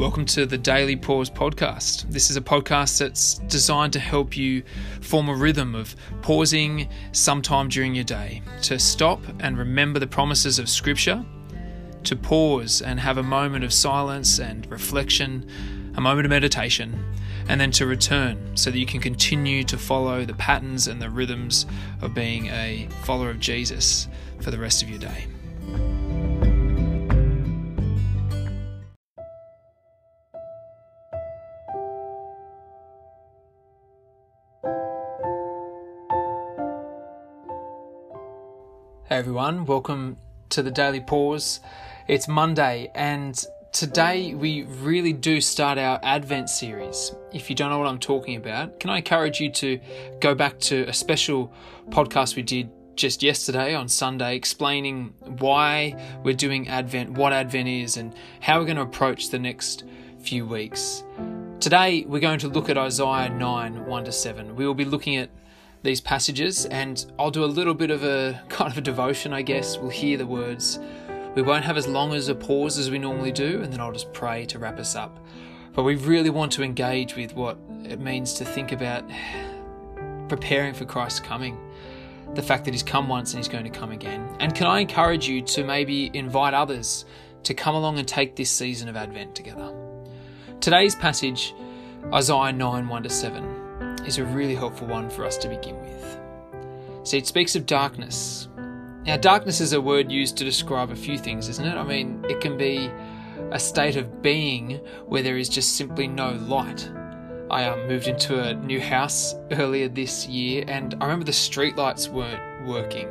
Welcome to the Daily Pause podcast. This is a podcast that's designed to help you form a rhythm of pausing sometime during your day, to stop and remember the promises of Scripture, to pause and have a moment of silence and reflection, a moment of meditation, and then to return so that you can continue to follow the patterns and the rhythms of being a follower of Jesus for the rest of your day. Everyone, welcome to the Daily Pause. It's Monday, and today we really do start our Advent series. If you don't know what I'm talking about, can I encourage you to go back to a special podcast we did just yesterday on Sunday explaining why we're doing Advent, what Advent is, and how we're going to approach the next few weeks. Today we're going to look at Isaiah 9 1 to 7. We will be looking at these passages, and I'll do a little bit of a kind of a devotion, I guess. We'll hear the words. We won't have as long as a pause as we normally do, and then I'll just pray to wrap us up. But we really want to engage with what it means to think about preparing for Christ's coming. The fact that He's come once and He's going to come again. And can I encourage you to maybe invite others to come along and take this season of Advent together? Today's passage, Isaiah 9 1 to 7 is a really helpful one for us to begin with. See, it speaks of darkness. Now, darkness is a word used to describe a few things, isn't it? I mean, it can be a state of being where there is just simply no light. I um, moved into a new house earlier this year, and I remember the streetlights weren't working,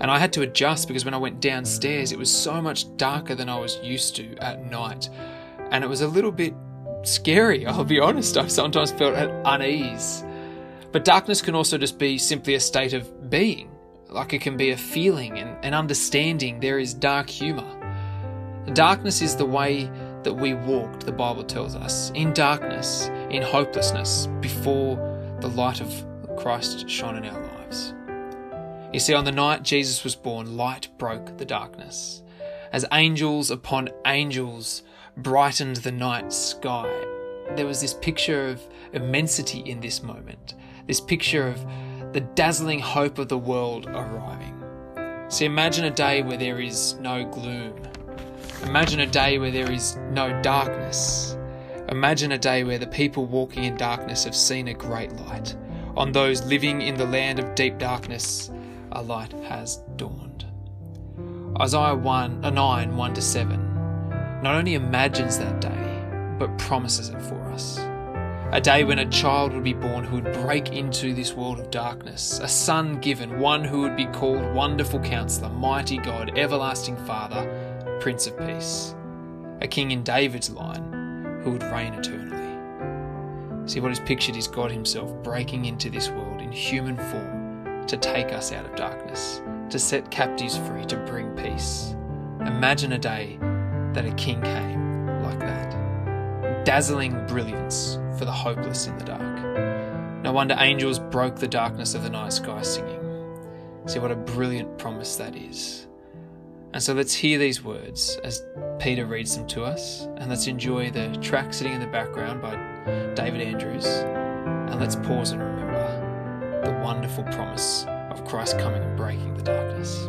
and I had to adjust because when I went downstairs, it was so much darker than I was used to at night, and it was a little bit scary. I'll be honest. I've sometimes felt at unease. But darkness can also just be simply a state of being, like it can be a feeling and an understanding. There is dark humour. Darkness is the way that we walked, the Bible tells us, in darkness, in hopelessness, before the light of Christ shone in our lives. You see, on the night Jesus was born, light broke the darkness. As angels upon angels brightened the night sky, there was this picture of immensity in this moment this picture of the dazzling hope of the world arriving. See, imagine a day where there is no gloom. Imagine a day where there is no darkness. Imagine a day where the people walking in darkness have seen a great light. On those living in the land of deep darkness, a light has dawned. Isaiah 1, uh, 9 1 to 7 not only imagines that day, but promises it for us. A day when a child would be born who would break into this world of darkness, a son given, one who would be called Wonderful Counselor, Mighty God, Everlasting Father, Prince of Peace, a king in David's line who would reign eternally. See, what is pictured is God Himself breaking into this world in human form to take us out of darkness, to set captives free, to bring peace. Imagine a day that a king came like that. Dazzling brilliance for the hopeless in the dark. No wonder angels broke the darkness of the night sky singing. See what a brilliant promise that is. And so let's hear these words as Peter reads them to us, and let's enjoy the track sitting in the background by David Andrews, and let's pause and remember the wonderful promise of Christ coming and breaking the darkness.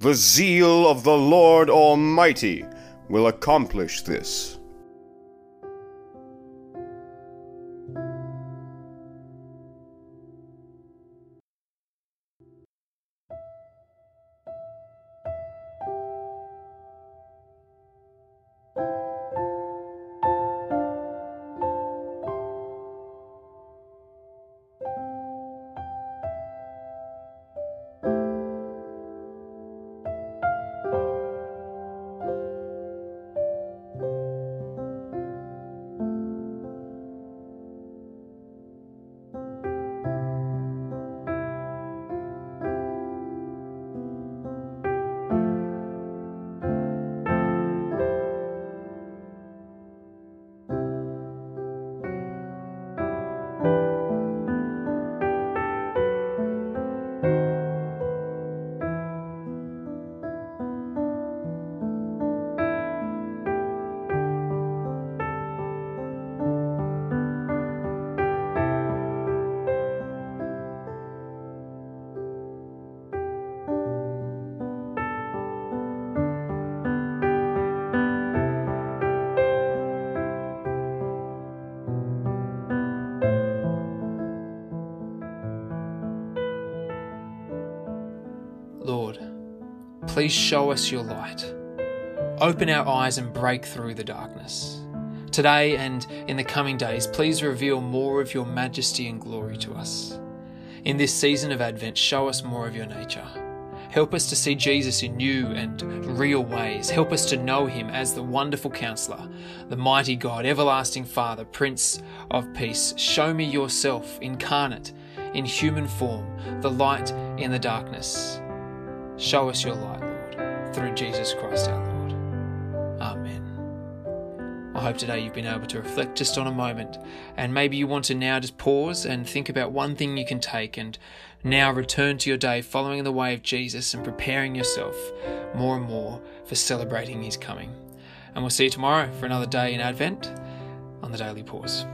The zeal of the Lord Almighty will accomplish this. Please show us your light. Open our eyes and break through the darkness. Today and in the coming days, please reveal more of your majesty and glory to us. In this season of Advent, show us more of your nature. Help us to see Jesus in new and real ways. Help us to know him as the wonderful counselor, the mighty God, everlasting Father, Prince of Peace. Show me yourself incarnate in human form, the light in the darkness. Show us your light, through Jesus Christ our Lord. Amen. I hope today you've been able to reflect just on a moment, and maybe you want to now just pause and think about one thing you can take, and now return to your day following the way of Jesus and preparing yourself more and more for celebrating His coming. And we'll see you tomorrow for another day in Advent on the Daily Pause.